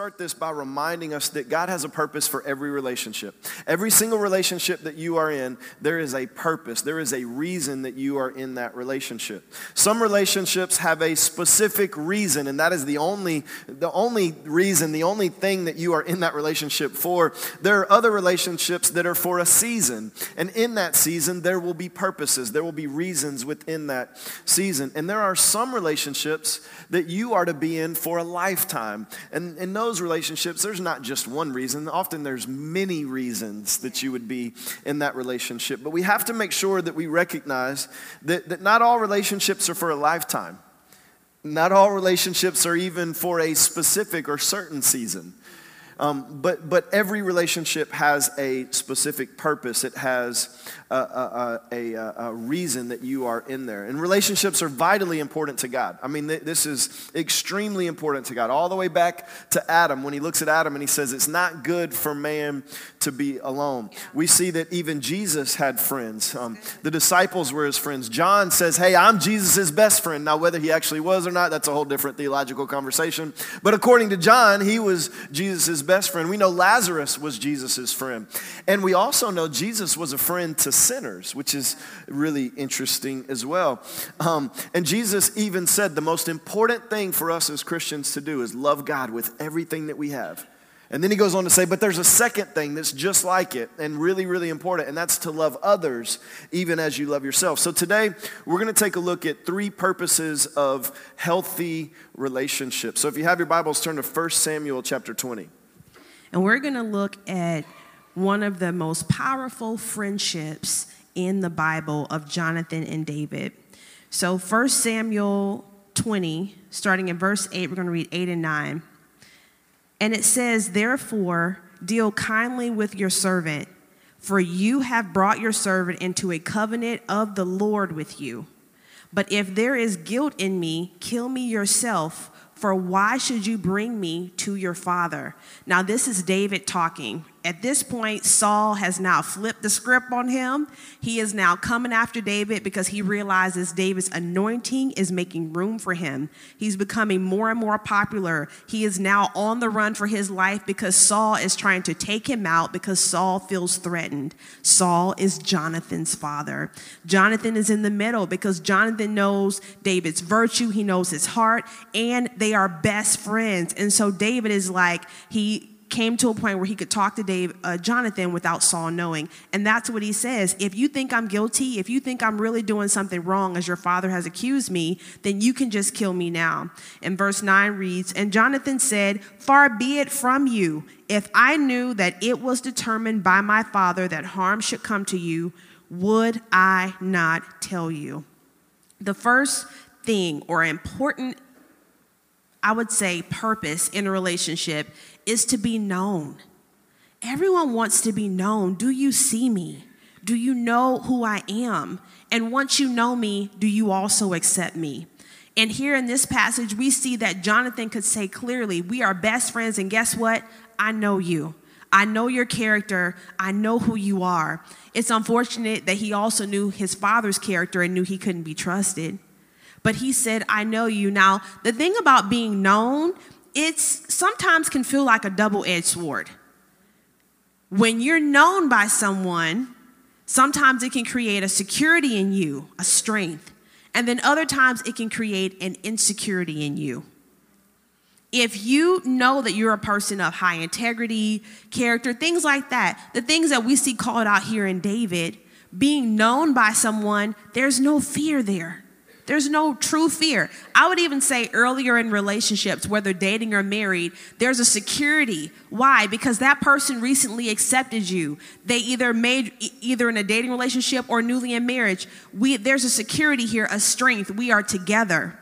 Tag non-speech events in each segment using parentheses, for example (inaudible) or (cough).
start this by reminding us that God has a purpose for every relationship. Every single relationship that you are in, there is a purpose, there is a reason that you are in that relationship. Some relationships have a specific reason, and that is the only, the only reason, the only thing that you are in that relationship for. There are other relationships that are for a season, and in that season, there will be purposes, there will be reasons within that season. And there are some relationships that you are to be in for a lifetime. And, and in those relationships, there's not just one reason. Often there's many reasons that you would be in that relationship. But we have to make sure that we recognize that, that not all relationships are for a lifetime. Not all relationships are even for a specific or certain season. Um, but, but every relationship has a specific purpose. It has a, a, a, a, reason that you are in there. And relationships are vitally important to God. I mean, th- this is extremely important to God. All the way back to Adam, when he looks at Adam and he says, It's not good for man to be alone. We see that even Jesus had friends. Um, the disciples were his friends. John says, Hey, I'm Jesus' best friend. Now, whether he actually was or not, that's a whole different theological conversation. But according to John, he was Jesus' best friend. We know Lazarus was Jesus' friend. And we also know Jesus was a friend to sinners, which is really interesting as well. Um, and Jesus even said the most important thing for us as Christians to do is love God with everything that we have. And then he goes on to say, but there's a second thing that's just like it and really, really important, and that's to love others even as you love yourself. So today, we're going to take a look at three purposes of healthy relationships. So if you have your Bibles, turn to 1 Samuel chapter 20. And we're going to look at one of the most powerful friendships in the Bible of Jonathan and David. So 1 Samuel 20, starting in verse 8, we're going to read 8 and 9. And it says, Therefore, deal kindly with your servant, for you have brought your servant into a covenant of the Lord with you. But if there is guilt in me, kill me yourself for why should you bring me to your father? Now, this is David talking. At this point, Saul has now flipped the script on him. He is now coming after David because he realizes David's anointing is making room for him. He's becoming more and more popular. He is now on the run for his life because Saul is trying to take him out because Saul feels threatened. Saul is Jonathan's father. Jonathan is in the middle because Jonathan knows David's virtue, he knows his heart, and they are best friends. And so David is like, he came to a point where he could talk to Dave, uh, Jonathan without Saul knowing. And that's what he says. If you think I'm guilty, if you think I'm really doing something wrong as your father has accused me, then you can just kill me now. And verse 9 reads And Jonathan said, Far be it from you. If I knew that it was determined by my father that harm should come to you, would I not tell you? The first thing or important I would say, purpose in a relationship is to be known. Everyone wants to be known. Do you see me? Do you know who I am? And once you know me, do you also accept me? And here in this passage, we see that Jonathan could say clearly, We are best friends, and guess what? I know you. I know your character. I know who you are. It's unfortunate that he also knew his father's character and knew he couldn't be trusted. But he said, I know you. Now, the thing about being known it's sometimes can feel like a double-edged sword. When you're known by someone, sometimes it can create a security in you, a strength. And then other times it can create an insecurity in you. If you know that you're a person of high integrity, character, things like that, the things that we see called out here in David, being known by someone, there's no fear there. There's no true fear. I would even say earlier in relationships, whether dating or married, there's a security. Why? Because that person recently accepted you. They either made either in a dating relationship or newly in marriage. We there's a security here, a strength. We are together.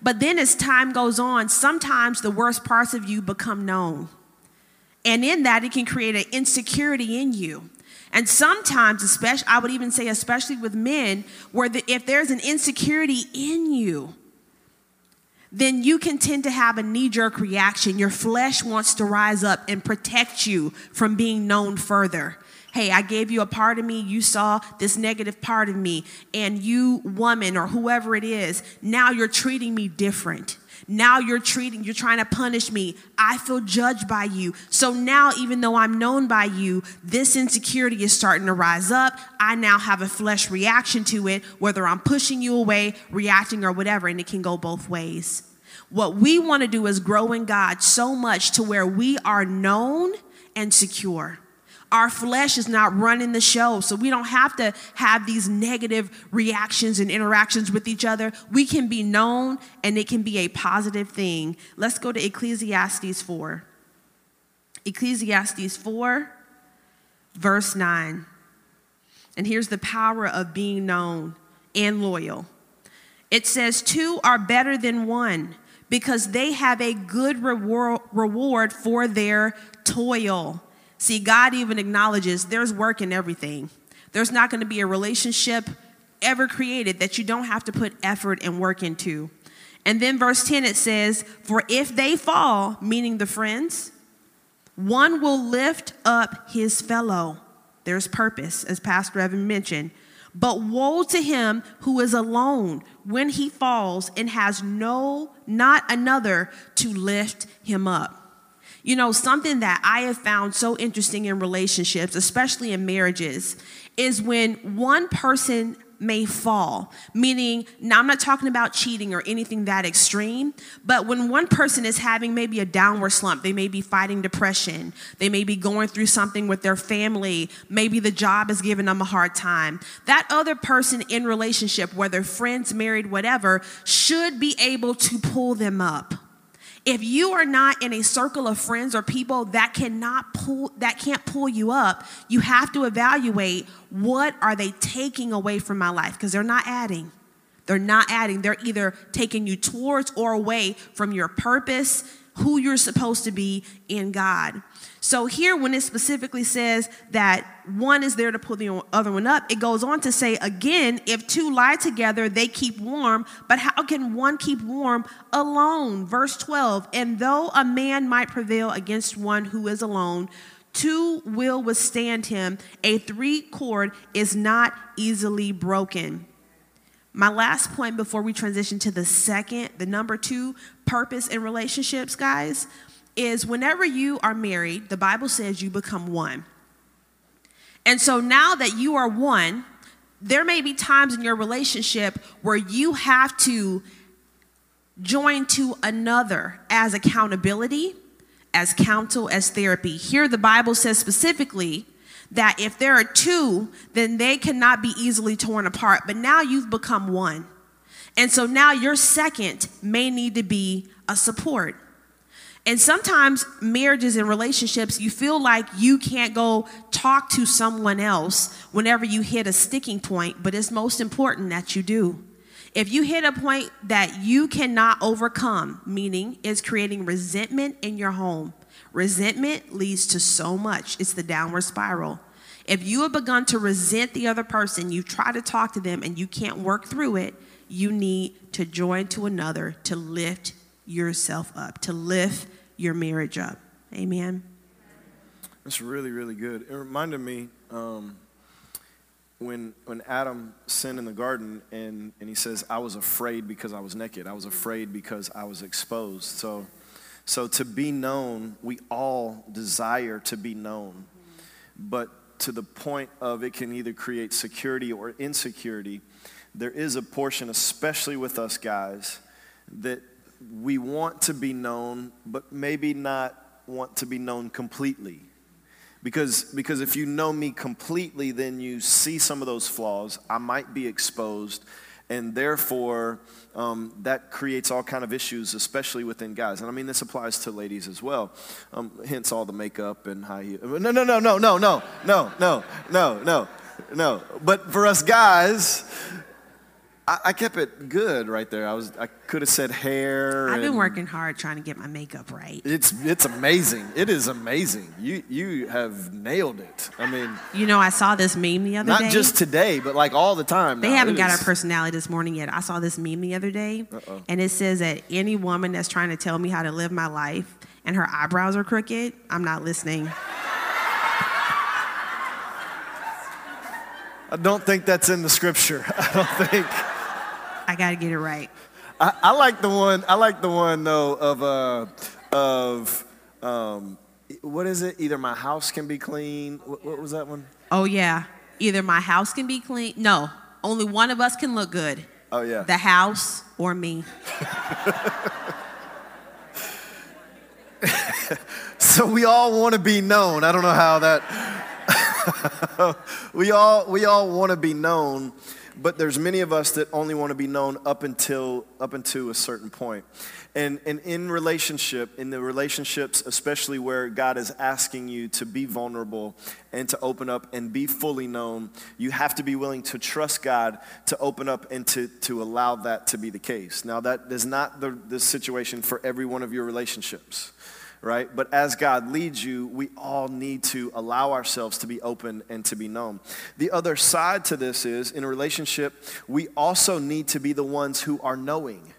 But then as time goes on, sometimes the worst parts of you become known. And in that, it can create an insecurity in you. And sometimes, especially, I would even say, especially with men, where the, if there's an insecurity in you, then you can tend to have a knee jerk reaction. Your flesh wants to rise up and protect you from being known further. Hey, I gave you a part of me, you saw this negative part of me, and you, woman, or whoever it is, now you're treating me different. Now you're treating, you're trying to punish me. I feel judged by you. So now, even though I'm known by you, this insecurity is starting to rise up. I now have a flesh reaction to it, whether I'm pushing you away, reacting, or whatever, and it can go both ways. What we want to do is grow in God so much to where we are known and secure. Our flesh is not running the show, so we don't have to have these negative reactions and interactions with each other. We can be known and it can be a positive thing. Let's go to Ecclesiastes 4. Ecclesiastes 4, verse 9. And here's the power of being known and loyal. It says, Two are better than one because they have a good reward for their toil. See, God even acknowledges there's work in everything. There's not going to be a relationship ever created that you don't have to put effort and work into. And then verse 10 it says, For if they fall, meaning the friends, one will lift up his fellow. There's purpose, as Pastor Evan mentioned. But woe to him who is alone when he falls and has no, not another to lift him up. You know, something that I have found so interesting in relationships, especially in marriages, is when one person may fall. Meaning, now I'm not talking about cheating or anything that extreme, but when one person is having maybe a downward slump, they may be fighting depression, they may be going through something with their family, maybe the job is giving them a hard time. That other person in relationship, whether friends, married, whatever, should be able to pull them up. If you are not in a circle of friends or people that cannot pull that can't pull you up, you have to evaluate what are they taking away from my life because they're not adding. They're not adding. They're either taking you towards or away from your purpose, who you're supposed to be in God. So here, when it specifically says that one is there to pull the other one up, it goes on to say again, if two lie together, they keep warm. But how can one keep warm alone? Verse 12, and though a man might prevail against one who is alone, two will withstand him. A three cord is not easily broken. My last point before we transition to the second, the number two, purpose in relationships, guys is whenever you are married, the Bible says you become one. And so now that you are one, there may be times in your relationship where you have to join to another as accountability, as counsel, as therapy. Here, the Bible says specifically that if there are two, then they cannot be easily torn apart. But now you've become one. And so now your second may need to be a support. And sometimes marriages and relationships, you feel like you can't go talk to someone else whenever you hit a sticking point, but it's most important that you do. If you hit a point that you cannot overcome, meaning is creating resentment in your home, resentment leads to so much. It's the downward spiral. If you have begun to resent the other person, you try to talk to them and you can't work through it, you need to join to another to lift yourself up, to lift your marriage up. Amen. That's really, really good. It reminded me um, when, when Adam sinned in the garden and, and he says, I was afraid because I was naked. I was afraid because I was exposed. So, so to be known, we all desire to be known. But to the point of it can either create security or insecurity, there is a portion, especially with us guys, that we want to be known, but maybe not want to be known completely. Because, because if you know me completely, then you see some of those flaws. I might be exposed, and therefore um, that creates all kind of issues, especially within guys. And I mean, this applies to ladies as well. Um, hence all the makeup and high heels. No, no, no, no, no, no, no, no, no, no, no. But for us guys, I, I kept it good right there. I was I could have said hair. I've been and- working hard trying to get my makeup right. It's it's amazing. It is amazing. You you have nailed it. I mean, You know, I saw this meme the other day. not day. just today, but like all the time. They now. haven't It got is- our personality this morning yet. I saw this meme the other day, and it says that any woman that's trying to tell me how to live my life and her eyebrows are crooked, I'm not listening. I don't think that's in the scripture. (laughs) I don't think. I got to get it right. I, I like the one. I like the one though of uh of um what is it? Either my house can be clean. What, what was that one? Oh, yeah. Either my house can be clean. No, only one of us can look good Oh yeah. the house or me. (laughs) So we all want to be known. I don't know how that. (laughs) we all we all want to be known, but there's many of us that only want to be known up until up until a certain point. And and in relationship, in the relationships, especially where God is asking you to be vulnerable and to open up and be fully known, you have to be willing to trust God to open up and to, to allow that to be the case. Now that is not the, the situation for every one of your relationships right? But as God leads you, we all need to allow ourselves to be open and to be known. The other side to this is in a relationship, we also need to be the ones who are knowing.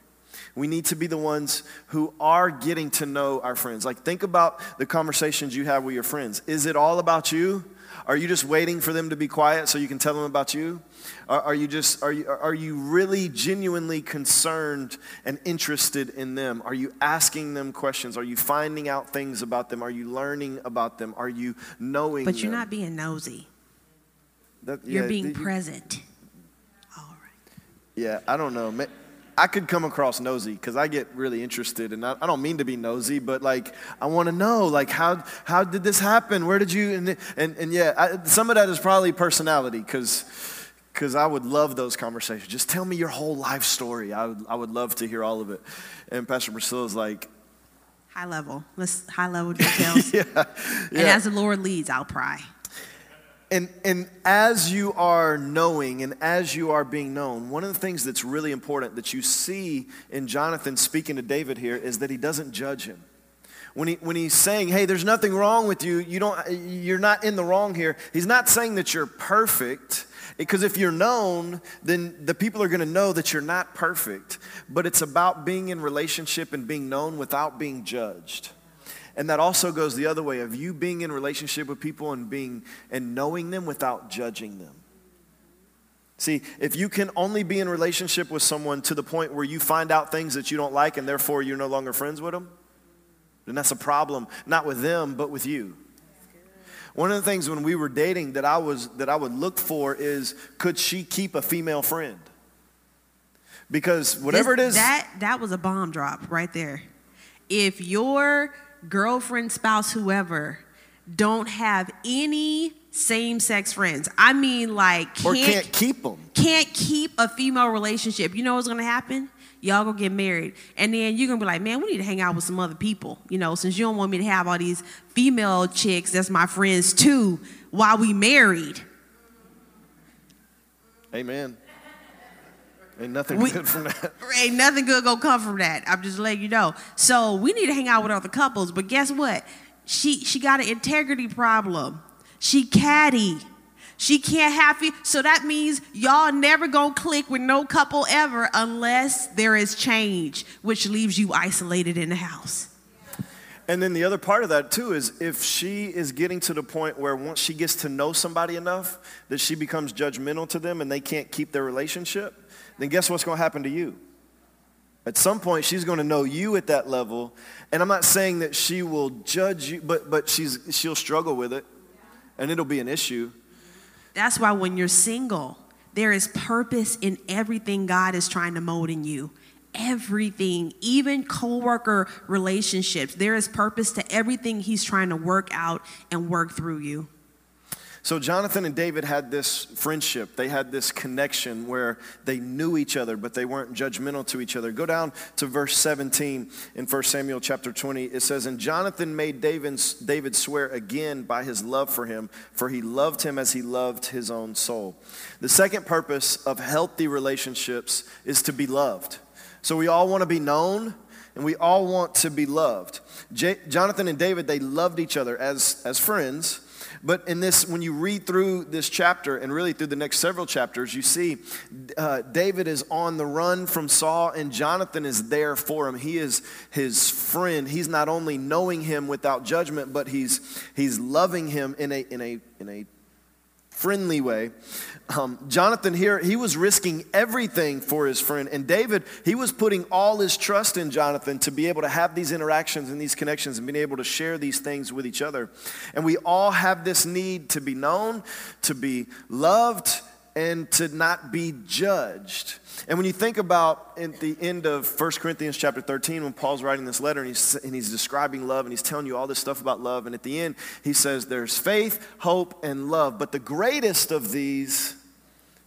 We need to be the ones who are getting to know our friends. Like, think about the conversations you have with your friends. Is it all about you? Are you just waiting for them to be quiet so you can tell them about you? Are, are you just are you are you really genuinely concerned and interested in them? Are you asking them questions? Are you finding out things about them? Are you learning about them? Are you knowing? But you're them? not being nosy, That- you're being you- present. All right. Yeah, I don't know. I could come across nosy because I get really interested, and I, I don't mean to be nosy, but like I want to know, like how how did this happen? Where did you? And and, and yeah, I, some of that is probably personality because because I would love those conversations. Just tell me your whole life story. I would I would love to hear all of it. And Pastor Priscilla's like, High level. Let's high level details. (laughs) yeah, And as the Lord leads, I'll pry. And, and as you are knowing and as you are being known, one of the things that's really important that you see in Jonathan speaking to David here is that he doesn't judge him. When, he, when he's saying, hey, there's nothing wrong with you, you don't, you're not in the wrong here, he's not saying that you're perfect. Because if you're known, then the people are going to know that you're not perfect. But it's about being in relationship and being known without being judged. And that also goes the other way of you being in relationship with people and being and knowing them without judging them. See, if you can only be in relationship with someone to the point where you find out things that you don't like and therefore you're no longer friends with them, then that's a problem, not with them, but with you. One of the things when we were dating that I was that I would look for is could she keep a female friend? Because whatever This- it is, That that was a bomb drop right there. If your girlfriend, spouse, whoever don't have any same-sex friends, I mean like or can't can't keep them. can't keep a female relationship, you know what's gonna happen? Y'all gonna get married. And then you're gonna be like, man, we need to hang out with some other people, you know, since you don't want me to have all these female chicks that's my friends too while we married. Amen. Ain't nothing We- good from that. (laughs) Ain't nothing good gonna come from that. I'm just letting you know. So we need to hang out with other couples. But guess what? She she got an integrity problem. She catty. She can't have you. So that means y'all never gonna click with no couple ever unless there is change, which leaves you isolated in the house. And then the other part of that too is if she is getting to the point where once she gets to know somebody enough that she becomes judgmental to them and they can't keep their relationship, then guess what's going to happen to you? At some point, she's going to know you at that level, and I'm not saying that she will judge you, but but she's she'll struggle with it, and it'll be an issue. That's why when you're single, there is purpose in everything God is trying to mold in you. Everything, even coworker relationships, there is purpose to everything He's trying to work out and work through you. So, Jonathan and David had this friendship. They had this connection where they knew each other, but they weren't judgmental to each other. Go down to verse 17 in 1 Samuel chapter 20. It says, And Jonathan made David, David swear again by his love for him, for he loved him as he loved his own soul. The second purpose of healthy relationships is to be loved. So, we all want to be known, and we all want to be loved. J- Jonathan and David, they loved each other as, as friends but in this, when you read through this chapter and really through the next several chapters, you see uh, David is on the run from Saul, and Jonathan is there for him. He is his friend. He's not only knowing him without judgment, but he's he's loving him in a in a in a friendly way. Um, Jonathan here, he was risking everything for his friend. And David, he was putting all his trust in Jonathan to be able to have these interactions and these connections and being able to share these things with each other. And we all have this need to be known, to be loved, and to not be judged. And when you think about at the end of 1 Corinthians chapter 13, when Paul's writing this letter and he's, and he's describing love and he's telling you all this stuff about love, and at the end, he says there's faith, hope, and love. But the greatest of these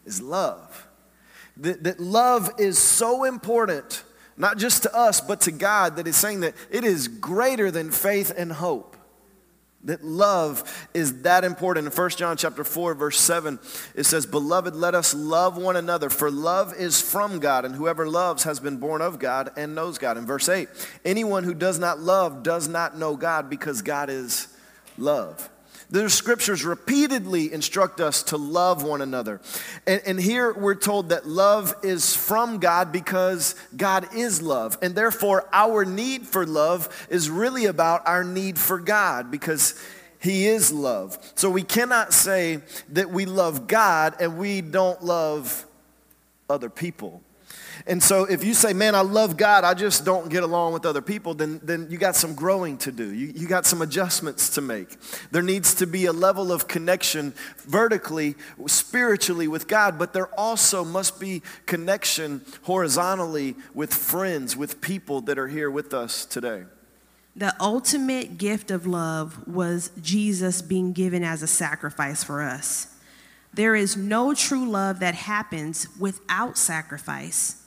is love. That, that love is so important, not just to us, but to God, that is saying that it is greater than faith and hope. That love is that important. In 1 John chapter 4, verse 7, it says, Beloved, let us love one another, for love is from God, and whoever loves has been born of God and knows God. In verse 8, anyone who does not love does not know God because God is love. The scriptures repeatedly instruct us to love one another. And, and, here we're told that love is from God because God is love. And therefore, our need for love is really about our need for God because He is love. So we cannot say that we love God and we don't love other people. And so if you say, man, I love God, I just don't get along with other people, then, then you got some growing to do. You, you got some adjustments to make. There needs to be a level of connection vertically, spiritually with God, but there also must be connection horizontally with friends, with people that are here with us today. The ultimate gift of love was Jesus being given as a sacrifice for us. There is no true love that happens without sacrifice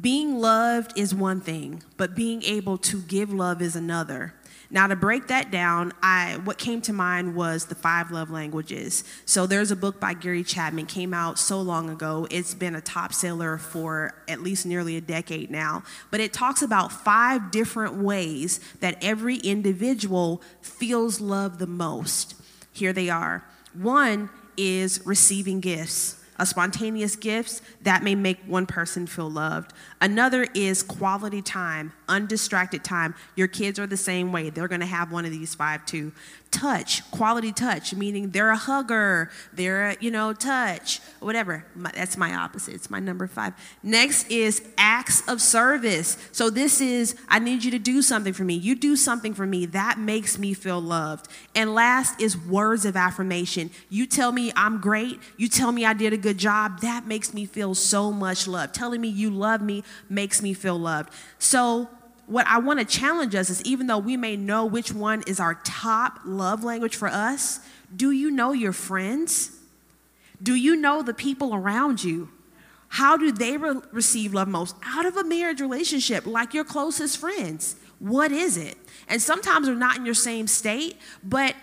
being loved is one thing, but being able to give love is another. Now, to break that down, I what came to mind was the five love languages. So there's a book by Gary Chapman came out so long ago. It's been a top seller for at least nearly a decade now. But it talks about five different ways that every individual feels love the most. Here they are. One is receiving gifts a spontaneous gifts that may make one person feel loved. Another is quality time, undistracted time. Your kids are the same way. They're going to have one of these five too touch, quality touch, meaning they're a hugger, they're a, you know, touch, whatever. My, that's my opposite. It's my number five. Next is acts of service. So this is, I need you to do something for me. You do something for me. That makes me feel loved. And last is words of affirmation. You tell me I'm great. You tell me I did a good job. That makes me feel so much love. Telling me you love me makes me feel loved. So what I want to challenge us is even though we may know which one is our top love language for us, do you know your friends? Do you know the people around you? How do they re- receive love most? Out of a marriage relationship, like your closest friends. What is it? And sometimes they're not in your same state, but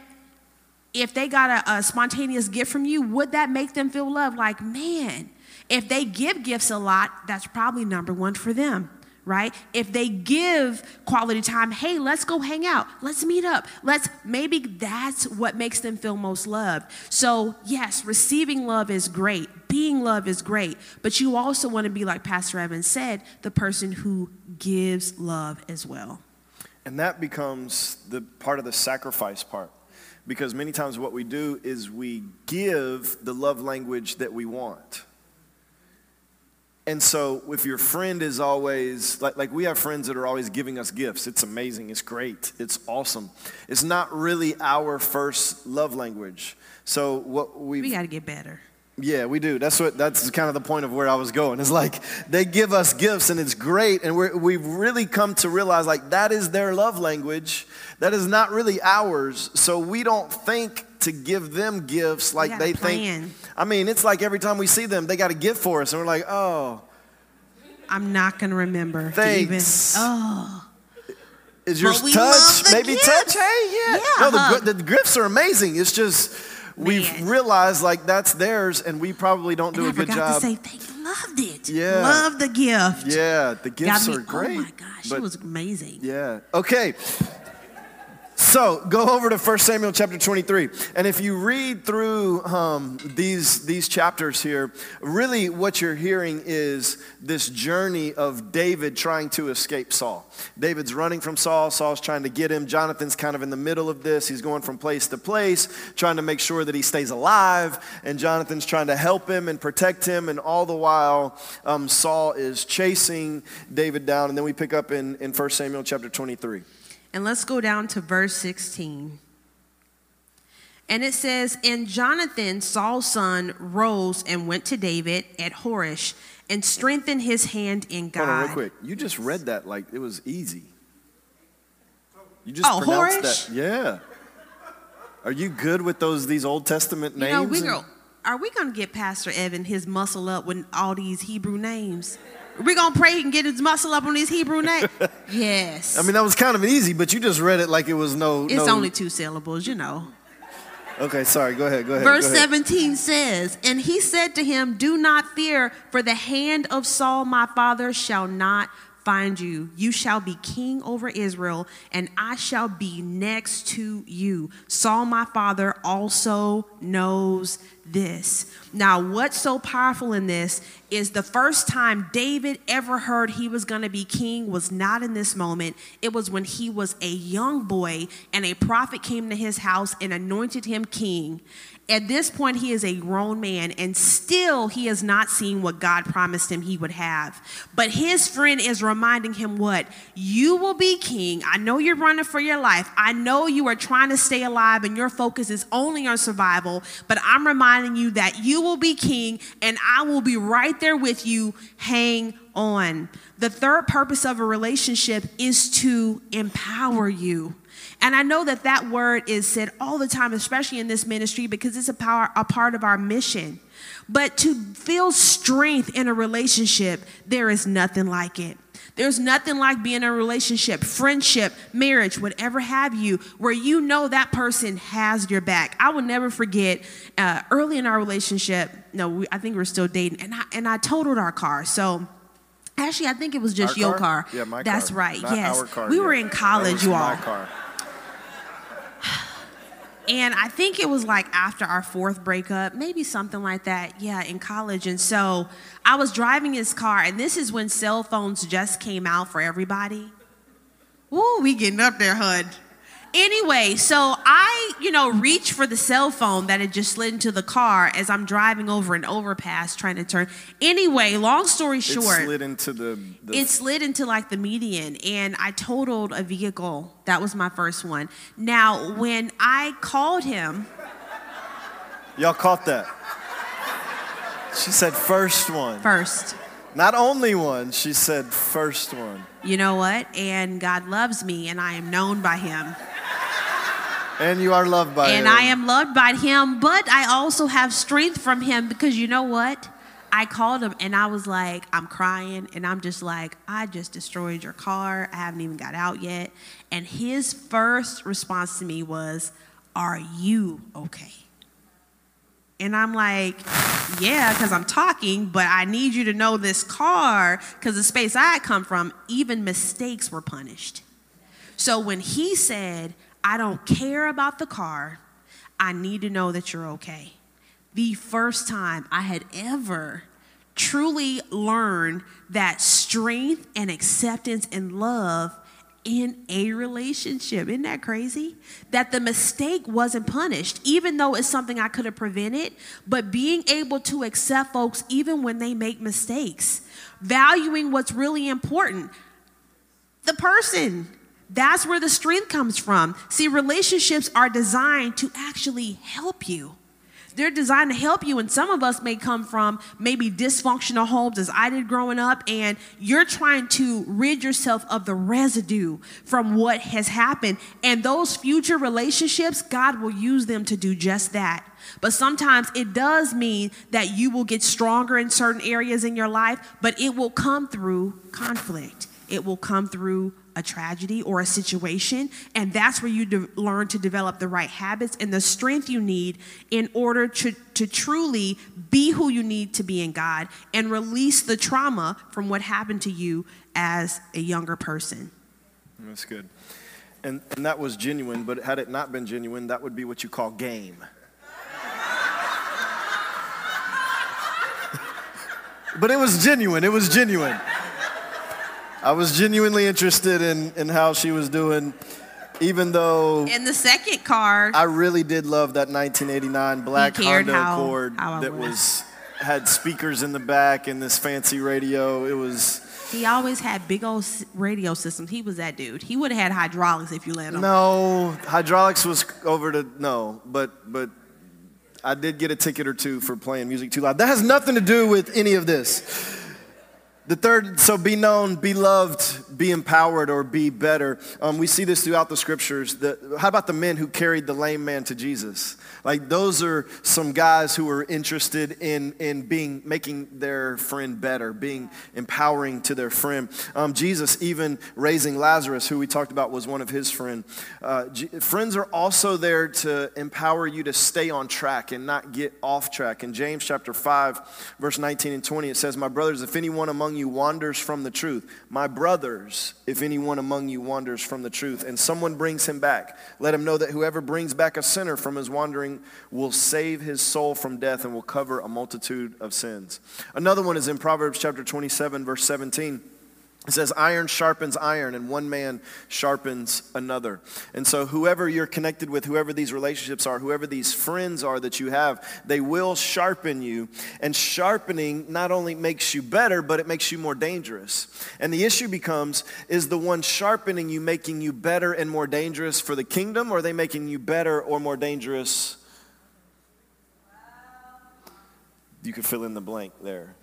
if they got a, a spontaneous gift from you, would that make them feel loved? Like, man, if they give gifts a lot, that's probably number one for them right? If they give quality time, hey, let's go hang out, let's meet up, let's maybe that's what makes them feel most loved. So, yes, receiving love is great, being love is great, but you also want to be, like Pastor Evans said, the person who gives love as well. And that becomes the part of the sacrifice part. Because many times what we do is we give the love language that we want and so, if your friend is always, like, like we have friends that are always giving us gifts, it's amazing, it's great, it's awesome. It's not really our first love language. So, what we We got to get better. Yeah, we do. That's what. That's kind of the point of where I was going. It's like they give us gifts, and it's great, and we we've really come to realize like that is their love language. That is not really ours. So we don't think to give them gifts like they plan. think. I mean, it's like every time we see them, they got a gift for us, and we're like, oh, I'm not gonna remember. to Thanks. Even, oh, is yours touch? Maybe gifts. touch. Hey, yeah. Yeah, No, the, the gifts are amazing. It's just we've Man. realized like that's theirs, and we probably don't do and I a good forgot job. to say you. Loved it. Yeah. Love the gift. yeah, the gifts me, are great. Oh my gosh, but- it was amazing. Yeah. Okay. So go over to 1 Samuel chapter 23. And if you read through um, these, these chapters here, really what you're hearing is this journey of David trying to escape Saul. David's running from Saul, Saul's trying to get him. Jonathan's kind of in the middle of this. He's going from place to place, trying to make sure that he stays alive. And Jonathan's trying to help him and protect him. And all the while, um, Saul is chasing David down. And then we pick up in, in 1 Samuel chapter 23. And let's go down to verse 16. And it says, And Jonathan, Saul's son, rose and went to David at Horesh and strengthened his hand in God. Hold on, real quick. You just read that like it was easy. You just Oh, pronounced Horesh? that. Yeah. Are you good with those these Old Testament names? You know, we go, are we going to get Pastor Evan his muscle up with all these Hebrew names? Are we going to pray he can get his muscle up on these Hebrew names? (laughs) yes. I mean, that was kind of easy, but you just read it like it was no. it's no- only two syllables, you know. Okay, sorry. Go ahead. Go ahead. Verse go ahead. 17 says, And he said to him, Do not fear, for the hand of Saul my father shall not find you. You shall be king over Israel, and I shall be next to you. Saul my father also knows this. Now, what's so powerful in this is the first time David ever heard he was going to be king was not in this moment. It was when he was a young boy and a prophet came to his house and anointed him king. At this point, he is a grown man, and still he has not seen what God promised him he would have. But his friend is reminding him what? You will be king. I know you're running for your life. I know you are trying to stay alive, and your focus is only on survival. But I'm reminding you that you will be king, and I will be right there with you. Hang on. The third purpose of a relationship is to empower you. And I know that that word is said all the time, especially in this ministry, because it's a, power, a part of our mission. But to feel strength in a relationship, there is nothing like it. There's nothing like being in a relationship, friendship, marriage, whatever have you, where you know that person has your back. I will never forget uh, early in our relationship. No, we, I think we're still dating, and I and I totaled our car. So actually, I think it was just Our your car. Yeah, my That's car. right. Not yes, our car we were in college, you my all. car. And I think it was like after our fourth breakup, maybe something like that. Yeah, in college. And so I was driving his car, and this is when cell phones just came out for everybody. Woo, we getting up there, HUD. Anyway, so I, you know, reach for the cell phone that had just slid into the car as I'm driving over an overpass trying to turn. Anyway, long story short, It slid into the. the it slid into like the median and I totaled a vehicle. That was my first one. Now, when I called him, y'all caught that. She said first one. first, Not only one. She said first one. you know what? And God loves me and I am known by him. And you are loved by and him. And I am loved by him, but I also have strength from him because you know what? I called him and I was like, I'm crying and I'm just like, I just destroyed your car. I haven't even got out yet. And his first response to me was, Are you okay? And I'm like, yeah, because I'm talking, but I need you to know this car, because the space I had come from, even mistakes were punished. So when he said, I don't care about the car, I need to know that you're okay. The first time I had ever truly learned that strength and acceptance and love in a relationship. Isn't that crazy? That the mistake wasn't punished, even though it's something I could have prevented, but being able to accept folks even when they make mistakes, valuing what's really important the person. That's where the strength comes from. See, relationships are designed to actually help you. they're designed to help you. And some of us may come from maybe dysfunctional homes, as I did growing up, and you're trying to rid yourself of the residue from what has happened. And those future relationships, God will use them to do just that. But sometimes it does mean that you will get stronger in certain areas in your life, but it will come through conflict. It will come through a tragedy or a situation. And that's where you de- learn to develop the right habits and the strength you need in order to, to truly be who you need to be in God and release the trauma from what happened to you as a younger person. That's good. And, and that was genuine, but had it not been genuine, that would be what you call game. (laughs) but it was genuine. It was genuine. I was genuinely interested in, in how she was doing, even though. In the second car. I really did love that 1989 black Honda how, Accord how that was. was had speakers in the back and this fancy radio. It was. He always had big old radio systems. He was that dude. He would have had hydraulics if you let him. No, hydraulics was over to no, but but I did get a ticket or two for playing music too loud. That has nothing to do with any of this. The third, so be known, be loved, be empowered, or be better. Um, we see this throughout the scriptures. The, how about the men who carried the lame man to Jesus? Like those are some guys who are interested in, in being, making their friend better, being empowering to their friend. Um, Jesus even raising Lazarus, who we talked about was one of his friend. Uh, G- friends are also there to empower you to stay on track and not get off track. In James chapter 5, verse 19 and 20, it says, My brothers, if anyone among among you wanders from the truth, my brothers, if anyone among you wanders from the truth, and someone brings him back, let him know that whoever brings back a sinner from his wandering will save his soul from death and will cover a multitude of sins. Another one is in Proverbs chapter 27, verse 17. It says, iron sharpens iron, and one man sharpens another. And so, whoever you're connected with, whoever these relationships are, whoever these friends are that you have, they will sharpen you. And sharpening not only makes you better, but it makes you more dangerous. And the issue becomes is the one sharpening you making you better and more dangerous for the kingdom, or are they making you better or more dangerous? You could fill in the blank there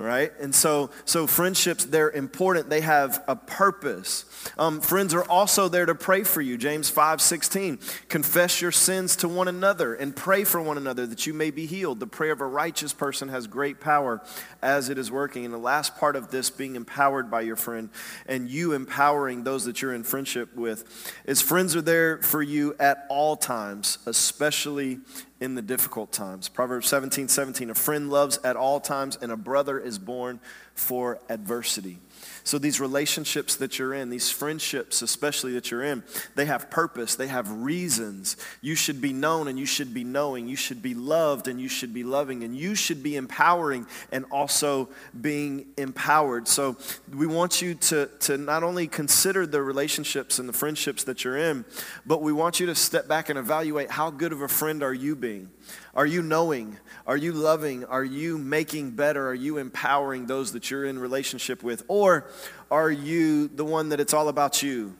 right? And so so friendships they're important. They have a purpose. Um, friends are also there to pray for you. James 5 16 confess your sins to one another and pray for one another that you may be healed. The prayer of a righteous person has great power as it is working. And the last part of this being empowered by your friend and you empowering those that you're in friendship with is friends are there for you at all times especially in the difficult times. Proverbs 17 17, a friend loves at all times, and a brother is born for adversity. So, these relationships that you're in, these friendships especially that you're in, they have purpose, they have reasons. You should be known and you should be knowing. You should be loved and you should be loving. And you should be empowering and also being empowered. So, we want you to, to not only consider the relationships and the friendships that you're in, but we want you to step back and evaluate how good of a friend are you being? Are you knowing? Are you loving? Are you making better? Are you empowering those that you're in relationship with? Or are you the one that it's all about you?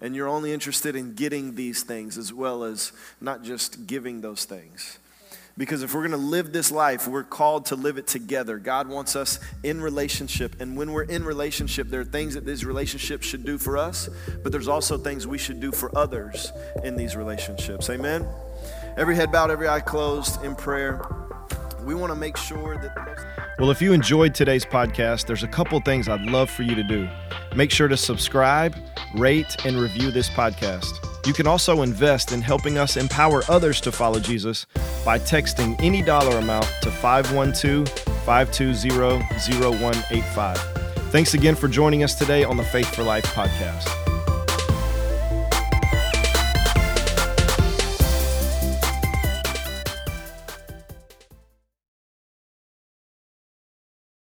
And you're only interested in getting these things as well as not just giving those things. Because if we're going to live this life, we're called to live it together. God wants us in relationship. And when we're in relationship, there are things that these relationships should do for us, but there's also things we should do for others in these relationships. Amen? Every head bowed, every eye closed in prayer. We want to make sure that. Well, if you enjoyed today's podcast, there's a couple things I'd love for you to do. Make sure to subscribe, rate, and review this podcast. You can also invest in helping us empower others to follow Jesus by texting any dollar amount to 512 520 0185. Thanks again for joining us today on the Faith for Life podcast.